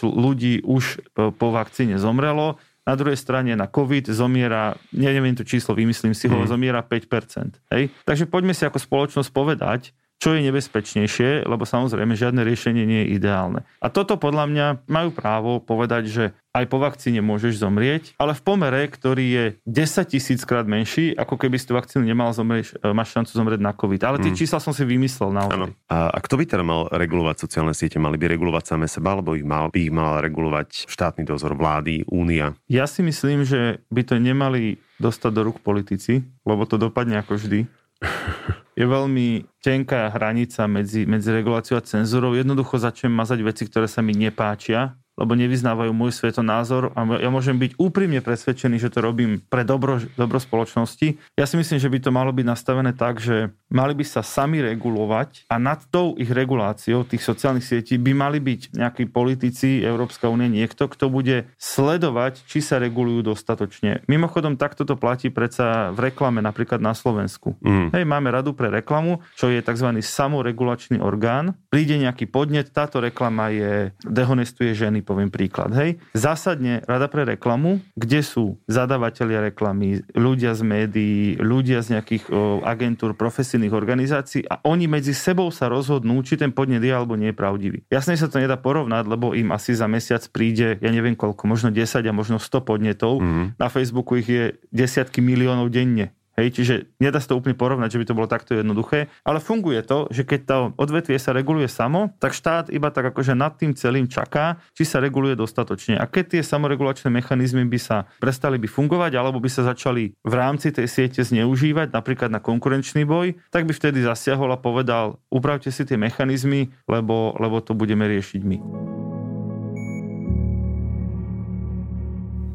Speaker 2: ľudí už po vakcíne zomrelo, na druhej strane na COVID zomiera, neviem to číslo, vymyslím si ho, mm. zomiera 5%. Hej? Takže poďme si ako spoločnosť povedať, čo je nebezpečnejšie, lebo samozrejme žiadne riešenie nie je ideálne. A toto podľa mňa majú právo povedať, že aj po vakcíne môžeš zomrieť, ale v pomere, ktorý je 10 tisíc krát menší, ako keby si tú vakcínu nemal zomrieť, e, máš šancu zomrieť na COVID. Ale tie mm. čísla som si vymyslel naozaj.
Speaker 4: A, a kto by teda mal regulovať sociálne siete? Mali by regulovať same seba, alebo ich mal, by ich mal regulovať štátny dozor vlády, únia?
Speaker 2: Ja si myslím, že by to nemali dostať do rúk politici, lebo to dopadne ako vždy. [laughs] je veľmi tenká hranica medzi, medzi reguláciou a cenzúrou. Jednoducho začnem mazať veci, ktoré sa mi nepáčia lebo nevyznávajú môj svetonázor a ja môžem byť úprimne presvedčený, že to robím pre dobro, dobro spoločnosti. Ja si myslím, že by to malo byť nastavené tak, že mali by sa sami regulovať a nad tou ich reguláciou tých sociálnych sietí by mali byť nejakí politici, Európska únia, niekto, kto bude sledovať, či sa regulujú dostatočne. Mimochodom, takto to platí predsa v reklame napríklad na Slovensku. Mm. Hej, máme radu pre reklamu, čo je tzv. samoregulačný orgán. Príde nejaký podnet, táto reklama je, dehonestuje ženy poviem príklad. Hej. Zásadne rada pre reklamu, kde sú zadavatelia reklamy, ľudia z médií, ľudia z nejakých o, agentúr, profesijných organizácií a oni medzi sebou sa rozhodnú, či ten podnet je alebo nie je pravdivý. Jasne sa to nedá porovnať, lebo im asi za mesiac príde, ja neviem koľko, možno 10 a možno 100 podnetov. Mm-hmm. Na Facebooku ich je desiatky miliónov denne. Hej, čiže nedá sa to úplne porovnať, že by to bolo takto jednoduché, ale funguje to, že keď to odvetvie sa reguluje samo, tak štát iba tak akože nad tým celým čaká, či sa reguluje dostatočne. A keď tie samoregulačné mechanizmy by sa prestali by fungovať, alebo by sa začali v rámci tej siete zneužívať, napríklad na konkurenčný boj, tak by vtedy zasiahol a povedal, upravte si tie mechanizmy, lebo, lebo to budeme riešiť my.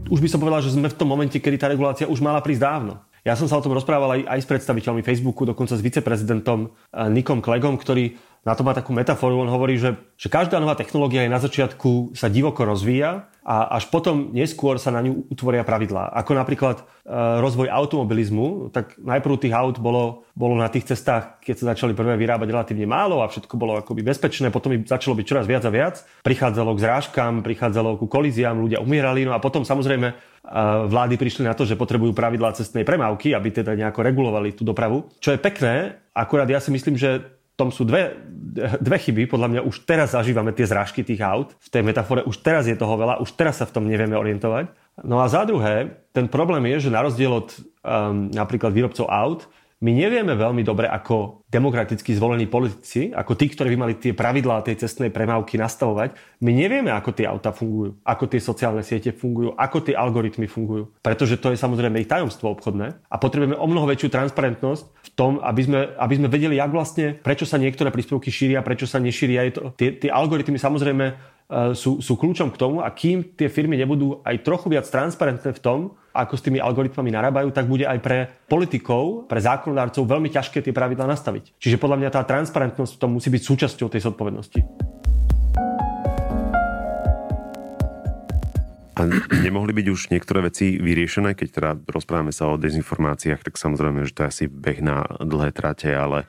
Speaker 3: Už by som povedal, že sme v tom momente, kedy tá regulácia už mala prísť dávno. Ja som sa o tom rozprával aj, aj s predstaviteľmi Facebooku, dokonca s viceprezidentom eh, Nikom Klegom, ktorý na to má takú metaforu. On hovorí, že, že každá nová technológia je na začiatku sa divoko rozvíja a až potom neskôr sa na ňu utvoria pravidlá. Ako napríklad e, rozvoj automobilizmu, tak najprv tých aut bolo, bolo na tých cestách, keď sa začali prvé vyrábať relatívne málo a všetko bolo akoby bezpečné, potom ich začalo byť čoraz viac a viac. Prichádzalo k zrážkam, prichádzalo ku kolíziám, ľudia umierali, no a potom samozrejme e, vlády prišli na to, že potrebujú pravidlá cestnej premávky, aby teda nejako regulovali tú dopravu. Čo je pekné, akurát ja si myslím, že tom sú dve, dve chyby. Podľa mňa už teraz zažívame tie zrážky tých aut. V tej metafore už teraz je toho veľa, už teraz sa v tom nevieme orientovať. No a za druhé, ten problém je, že na rozdiel od um, napríklad výrobcov aut, my nevieme veľmi dobre ako demokraticky zvolení politici, ako tí, ktorí by mali tie pravidlá tej cestnej premávky nastavovať, my nevieme, ako tie auta fungujú, ako tie sociálne siete fungujú, ako tie algoritmy fungujú. Pretože to je samozrejme ich tajomstvo obchodné a potrebujeme o mnoho väčšiu transparentnosť v tom, aby sme, aby sme vedeli, jak vlastne, prečo sa niektoré príspevky šíria, prečo sa nešíria. Je to, tie, tie algoritmy samozrejme e, sú, sú kľúčom k tomu a kým tie firmy nebudú aj trochu viac transparentné v tom, ako s tými algoritmami narábajú, tak bude aj pre politikov, pre zákonodárcov veľmi ťažké tie pravidlá nastaviť. Čiže podľa mňa tá transparentnosť v musí byť súčasťou tej zodpovednosti.
Speaker 4: A nemohli byť už niektoré veci vyriešené, keď teda rozprávame sa o dezinformáciách, tak samozrejme, že to je asi beh na dlhé trate, ale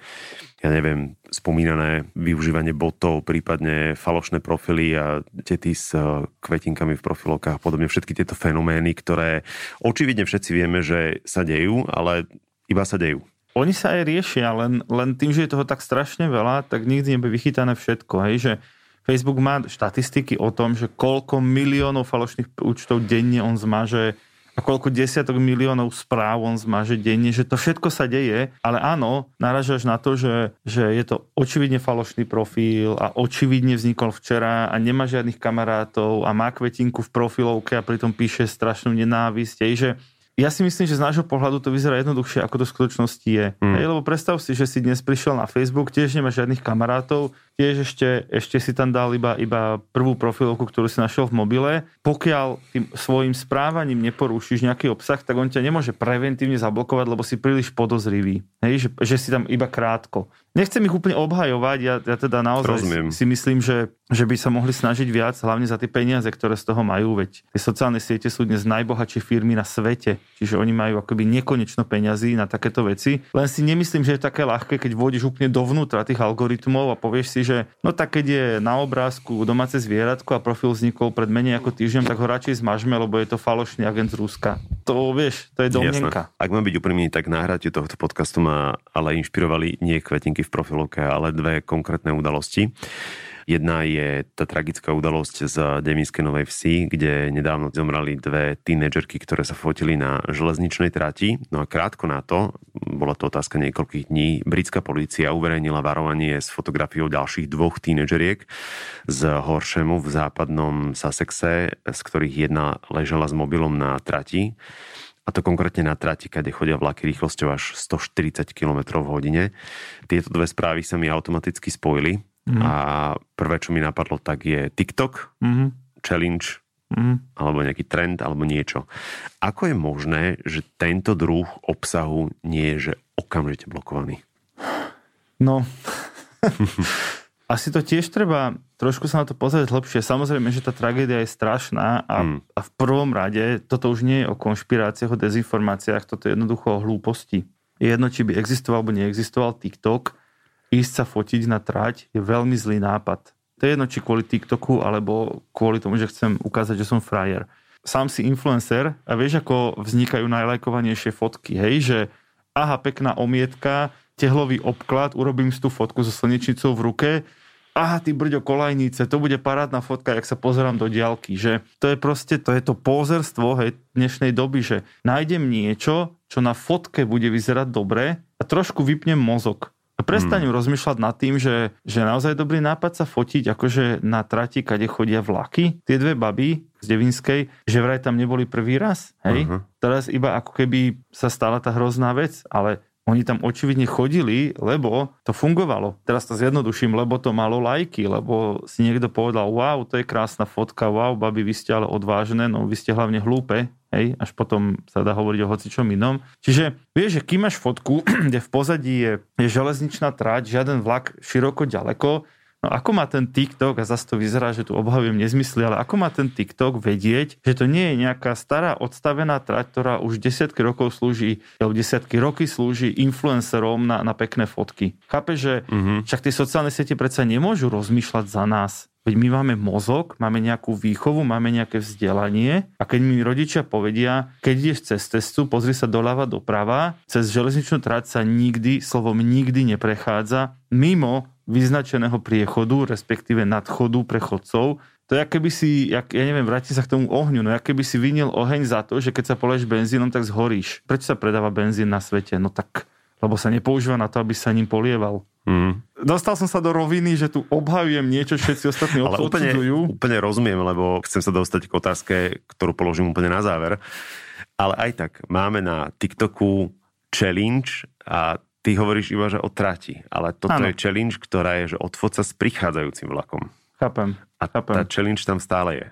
Speaker 4: ja neviem, spomínané využívanie botov, prípadne falošné profily a tety s eh, kvetinkami v profilovkách a podobne, všetky tieto fenomény, ktoré očividne všetci vieme, že sa dejú, ale iba sa dejú.
Speaker 2: Oni sa aj riešia, len, len tým, že je toho tak strašne veľa, tak nikdy nebude vychytané všetko. Hej? Že Facebook má štatistiky o tom, že koľko miliónov falošných účtov denne on zmaže a koľko desiatok miliónov správ on zmaže denne, že to všetko sa deje, ale áno, naražaš na to, že, že je to očividne falošný profil a očividne vznikol včera a nemá žiadnych kamarátov a má kvetinku v profilovke a pritom píše strašnú nenávisť. že ja si myslím, že z nášho pohľadu to vyzerá jednoduchšie, ako to v skutočnosti je. Mm. Hej, lebo predstav si, že si dnes prišiel na Facebook, tiež nemáš žiadnych kamarátov, tiež ešte, ešte si tam dal iba, iba prvú profilovku, ktorú si našiel v mobile. Pokiaľ tým svojim správaním neporúšiš nejaký obsah, tak on ťa nemôže preventívne zablokovať, lebo si príliš podozrivý. Hej, že, že si tam iba krátko. Nechcem ich úplne obhajovať, ja, ja teda naozaj Rozumiem. si myslím, že, že by sa mohli snažiť viac, hlavne za tie peniaze, ktoré z toho majú, veď tie sociálne siete sú dnes najbohatšie firmy na svete, čiže oni majú akoby nekonečno peňazí na takéto veci. Len si nemyslím, že je také ľahké, keď vodíš úplne dovnútra tých algoritmov a povieš si, že no tak keď je na obrázku domáce zvieratko a profil vznikol pred menej ako týždňom, tak ho radšej zmažme, lebo je to falošný agent z Ruska. To vieš, to je domnenka.
Speaker 4: Ak mám byť úprimný, tak nahrátie tohto podcastu ma ale inšpirovali nie kvetinky v profilovke, ale dve konkrétne udalosti. Jedna je tá tragická udalosť z Devinskej Novej Vsi, kde nedávno zomrali dve tínedžerky, ktoré sa fotili na železničnej trati. No a krátko na to, bola to otázka niekoľkých dní, britská polícia uverejnila varovanie s fotografiou ďalších dvoch tínedžeriek z Horšemu v západnom Sussexe, z ktorých jedna ležela s mobilom na trati a to konkrétne na trati, kde chodia vlaky rýchlosťou až 140 km v hodine. Tieto dve správy sa mi automaticky spojili Mm. A prvé, čo mi napadlo, tak je TikTok, mm-hmm. challenge, mm. alebo nejaký trend, alebo niečo. Ako je možné, že tento druh obsahu nie je že okamžite blokovaný?
Speaker 2: No, [laughs] asi to tiež treba trošku sa na to pozrieť hlbšie. Samozrejme, že tá tragédia je strašná a, mm. a v prvom rade toto už nie je o konšpiráciách, o dezinformáciách, toto je jednoducho o hlúposti. Je jedno, či by existoval alebo neexistoval TikTok, ísť sa fotiť na trať je veľmi zlý nápad. To je jedno, či kvôli TikToku, alebo kvôli tomu, že chcem ukázať, že som frajer. Sám si influencer a vieš, ako vznikajú najlajkovanejšie fotky, hej, že aha, pekná omietka, tehlový obklad, urobím si tú fotku so slnečnicou v ruke, aha, ty brďo kolajnice, to bude parádna fotka, jak sa pozerám do diálky, že to je proste, to je to pózerstvo hej, dnešnej doby, že nájdem niečo, čo na fotke bude vyzerať dobre a trošku vypnem mozog. Prestaňu hmm. rozmýšľať nad tým, že, že naozaj dobrý nápad sa fotiť akože na trati, kade chodia vlaky. Tie dve baby z Devinskej, že vraj tam neboli prvý raz. Hej? Uh-huh. Teraz iba ako keby sa stala tá hrozná vec, ale oni tam očividne chodili, lebo to fungovalo. Teraz to zjednoduším, lebo to malo lajky, lebo si niekto povedal, wow, to je krásna fotka, wow, babi, vy ste ale odvážne, no vy ste hlavne hlúpe, hej, až potom sa dá hovoriť o hocičom inom. Čiže vieš, že kým máš fotku, [clears throat] kde v pozadí je, je železničná trať, žiaden vlak široko ďaleko, No ako má ten TikTok, a zase to vyzerá, že tu obhavujem nezmysly, ale ako má ten TikTok vedieť, že to nie je nejaká stará odstavená trať, ktorá už desiatky rokov slúži, alebo desiatky roky slúži influencerom na, na pekné fotky. Chápe, že mm-hmm. však tie sociálne siete predsa nemôžu rozmýšľať za nás. Veď my máme mozog, máme nejakú výchovu, máme nejaké vzdelanie a keď mi rodičia povedia, keď ideš cez cestu, pozri sa doľava doprava, cez železničnú trať sa nikdy, slovom nikdy neprechádza mimo vyznačeného priechodu, respektíve nadchodu pre chodcov. To je, keby si, jak, ja neviem, vráti sa k tomu ohňu, no keby si vynil oheň za to, že keď sa poleješ benzínom, tak zhoríš. Prečo sa predáva benzín na svete? No tak lebo sa nepoužíva na to, aby sa ním polieval.
Speaker 4: Mm.
Speaker 2: Dostal som sa do roviny, že tu obhajujem niečo, všetci ostatní
Speaker 4: Ale úplne, úplne rozumiem, lebo chcem sa dostať k otázke, ktorú položím úplne na záver. Ale aj tak, máme na TikToku challenge a ty hovoríš iba, že o trati. Ale toto ano. je challenge, ktorá je, že odfod sa s prichádzajúcim vlakom.
Speaker 2: Chápem.
Speaker 4: A
Speaker 2: chápem.
Speaker 4: tá challenge tam stále je.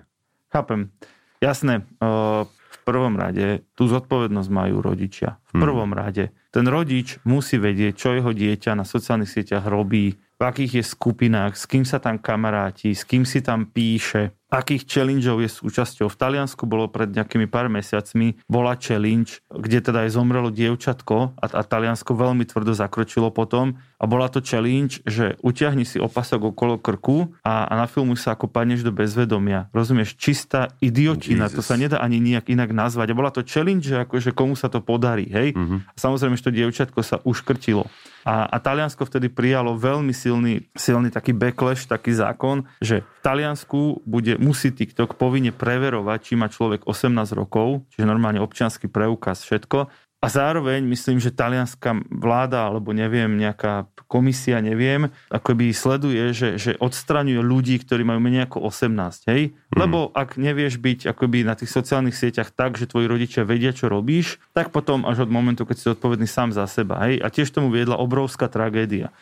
Speaker 2: Chápem. Jasné. V prvom rade tú zodpovednosť majú rodičia. V mhm. prvom hmm. rade. Ten rodič musí vedieť, čo jeho dieťa na sociálnych sieťach robí, v akých je skupinách, s kým sa tam kamaráti, s kým si tam píše, akých challengeov je súčasťou. V Taliansku bolo pred nejakými pár mesiacmi, bola challenge, kde teda aj zomrelo dievčatko a, a Taliansko veľmi tvrdo zakročilo potom a bola to challenge, že utiahni si opasok okolo krku a, a na filmu sa ako padneš do bezvedomia. Rozumieš? Čistá idiotina, Jesus. to sa nedá ani nejak inak nazvať. A bola to challenge, že akože komu sa to podarí, hej? Mm-hmm. A samozrejme, že to dievčatko sa uškrtilo. A, a Taliansko vtedy prijalo veľmi silný, silný taký backlash, taký zákon, že v Taliansku bude, musí TikTok povinne preverovať, či má človek 18 rokov, čiže normálne občianský preukaz, všetko. A zároveň myslím, že talianská vláda, alebo neviem, nejaká komisia, neviem, akoby sleduje, že, že odstraňuje ľudí, ktorí majú menej ako 18, hej? Mm. Lebo ak nevieš byť akoby na tých sociálnych sieťach tak, že tvoji rodičia vedia, čo robíš, tak potom až od momentu, keď si odpovedný sám za seba, hej? A tiež tomu viedla obrovská tragédia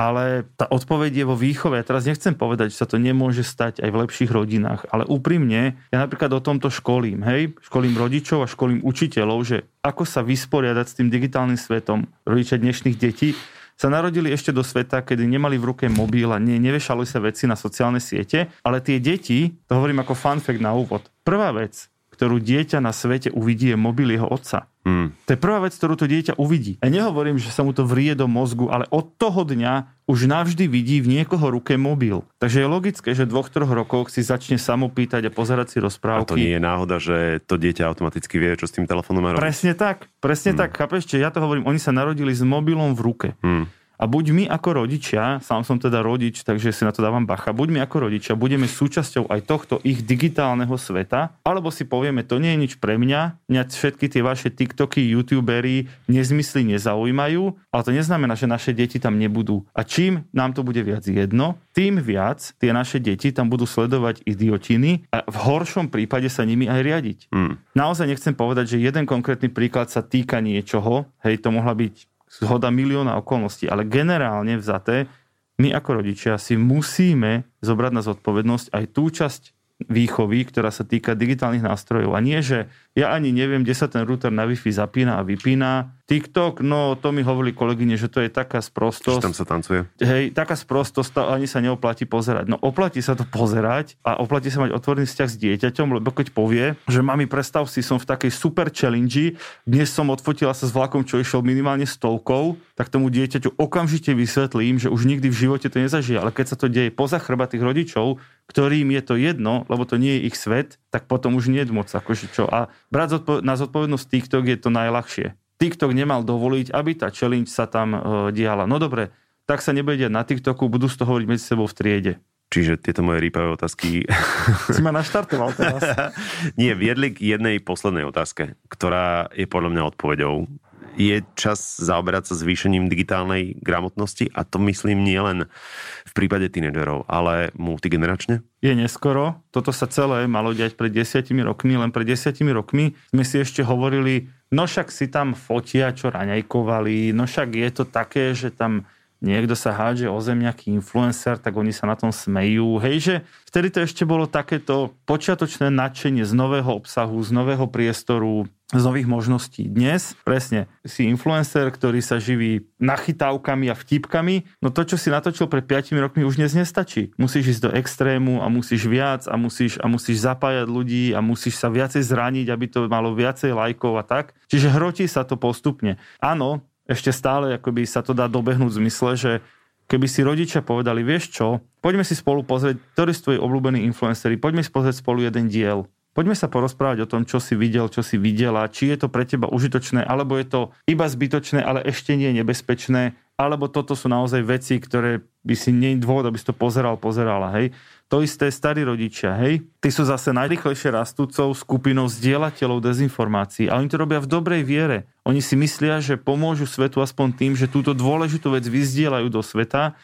Speaker 2: ale tá odpoveď je vo výchove. Ja teraz nechcem povedať, že sa to nemôže stať aj v lepších rodinách, ale úprimne, ja napríklad o tomto školím, hej, školím rodičov a školím učiteľov, že ako sa vysporiadať s tým digitálnym svetom. Rodičia dnešných detí, sa narodili ešte do sveta, kedy nemali v ruke mobil a ne, nevešali sa veci na sociálne siete, ale tie deti, to hovorím ako fun fact na úvod, prvá vec, ktorú dieťa na svete uvidí, je mobil jeho otca. Hmm. To je prvá vec, ktorú to dieťa uvidí. Ja nehovorím, že sa mu to vrie do mozgu, ale od toho dňa už navždy vidí v niekoho ruke mobil. Takže je logické, že v dvoch, troch rokoch si začne samopýtať a pozerať si rozprávky.
Speaker 4: A to nie je náhoda, že to dieťa automaticky vie, čo s tým telefónom má robiť.
Speaker 2: Presne tak, presne hmm. tak. Chápeš, ja to hovorím, oni sa narodili s mobilom v ruke. Hmm. A buď my ako rodičia, sám som teda rodič, takže si na to dávam bacha, buď my ako rodičia budeme súčasťou aj tohto ich digitálneho sveta, alebo si povieme, to nie je nič pre mňa, mňa všetky tie vaše TikToky, YouTubery nezmysly nezaujímajú, ale to neznamená, že naše deti tam nebudú. A čím nám to bude viac jedno, tým viac tie naše deti tam budú sledovať idiotiny a v horšom prípade sa nimi aj riadiť. Mm. Naozaj nechcem povedať, že jeden konkrétny príklad sa týka niečoho, hej, to mohla byť zhoda milióna okolností, ale generálne vzaté, my ako rodičia si musíme zobrať na zodpovednosť aj tú časť výchovy, ktorá sa týka digitálnych nástrojov. A nie, že ja ani neviem, kde sa ten router na Wi-Fi zapína a vypína. TikTok, no to mi hovorili kolegyne, že to je taká sprostosť.
Speaker 4: Že tam sa tancuje.
Speaker 2: Hej, taká sprostosť, ani sa neoplatí pozerať. No oplatí sa to pozerať a oplatí sa mať otvorený vzťah s dieťaťom, lebo keď povie, že mami, predstav si, som v takej super challenge, dnes som odfotila sa s vlakom, čo išiel minimálne stovkou, tak tomu dieťaťu okamžite vysvetlím, že už nikdy v živote to nezažije. Ale keď sa to deje poza chrba tých rodičov, ktorým je to jedno, lebo to nie je ich svet, tak potom už nie je moc akože čo. A brať zodpo- na zodpovednosť TikTok je to najľahšie. TikTok nemal dovoliť, aby tá challenge sa tam e, diala. No dobre, tak sa nebude na TikToku, budú z toho hovoriť medzi sebou v triede.
Speaker 4: Čiže tieto moje rýpavé otázky... [laughs]
Speaker 2: Si ma naštartoval teraz.
Speaker 4: Nie, viedli k jednej poslednej otázke, ktorá je podľa mňa odpovedou je čas zaoberať sa zvýšením digitálnej gramotnosti a to myslím nie len v prípade tínedžerov, ale multigeneračne?
Speaker 2: Je neskoro. Toto sa celé malo diať pred desiatimi rokmi. Len pred desiatimi rokmi sme si ešte hovorili, no však si tam fotia, čo raňajkovali, no však je to také, že tam niekto sa hádže o zem nejaký influencer, tak oni sa na tom smejú. Hej, že vtedy to ešte bolo takéto počiatočné nadšenie z nového obsahu, z nového priestoru, z nových možností. Dnes presne si influencer, ktorý sa živí nachytávkami a vtipkami, no to, čo si natočil pred 5 rokmi, už dnes nestačí. Musíš ísť do extrému a musíš viac a musíš, a musíš zapájať ľudí a musíš sa viacej zraniť, aby to malo viacej lajkov a tak. Čiže hrotí sa to postupne. Áno, ešte stále akoby sa to dá dobehnúť v zmysle, že keby si rodičia povedali, vieš čo, poďme si spolu pozrieť, ktorí sú tvoji obľúbení influenceri, poďme si pozrieť spolu jeden diel. Poďme sa porozprávať o tom, čo si videl, čo si videla, či je to pre teba užitočné, alebo je to iba zbytočné, ale ešte nie nebezpečné alebo toto sú naozaj veci, ktoré by si nie dôvod, aby si to pozeral, pozerala, hej. To isté starí rodičia, hej. Tí sú zase najrychlejšie rastúcou skupinou zdieľateľov dezinformácií, ale oni to robia v dobrej viere. Oni si myslia, že pomôžu svetu aspoň tým, že túto dôležitú vec vyzdielajú do sveta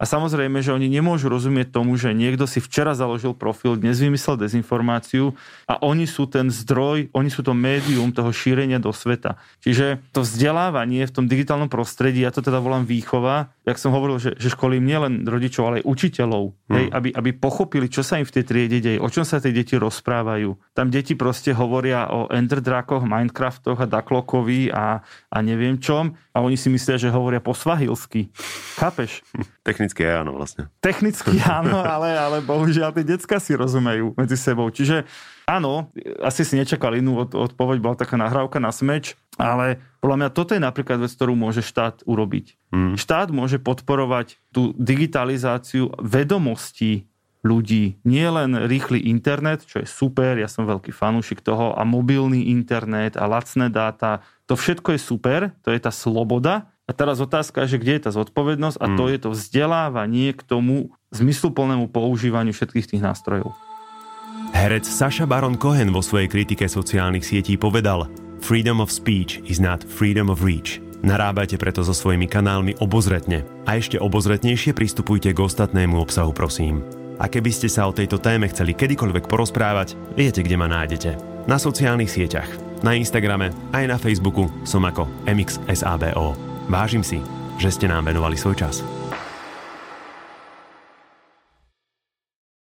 Speaker 2: a samozrejme, že oni nemôžu rozumieť tomu, že niekto si včera založil profil, dnes vymyslel dezinformáciu a oni sú ten zdroj, oni sú to médium toho šírenia do sveta. Čiže to vzdelávanie v tom digitálnom prostredí, ja to teda volám výchova, jak som hovoril, že, že školím nielen rodičov, ale aj učiteľov, hmm. hej, aby, aby pochopili, čo sa im v tej triede deje, o čom sa tie deti rozprávajú. Tam deti proste hovoria o Enderdrakoch, Minecraftoch a Ducklockovi a, a neviem čom a oni si myslia, že hovoria po svahilsky. Chápeš? [laughs]
Speaker 5: Technicky áno vlastne.
Speaker 2: Technicky áno, ale, ale bohužiaľ tie decka si rozumejú medzi sebou. Čiže áno, asi si nečakal inú od, odpoveď, bola taká nahrávka na smeč, ale podľa mňa toto je napríklad vec, ktorú môže štát urobiť. Mm. Štát môže podporovať tú digitalizáciu vedomostí ľudí. Nie len rýchly internet, čo je super, ja som veľký fanúšik toho, a mobilný internet a lacné dáta, to všetko je super, to je tá sloboda. A teraz otázka že kde je tá zodpovednosť a to hmm. je to vzdelávanie k tomu zmysluplnému používaniu všetkých tých nástrojov.
Speaker 4: Herec Saša Baron Cohen vo svojej kritike sociálnych sietí povedal Freedom of speech is not freedom of reach. Narábajte preto so svojimi kanálmi obozretne a ešte obozretnejšie pristupujte k ostatnému obsahu, prosím. A keby ste sa o tejto téme chceli kedykoľvek porozprávať, viete, kde ma nájdete. Na sociálnych sieťach, na Instagrame aj na Facebooku som ako MXSABO. Vážim si, že ste nám venovali svoj čas.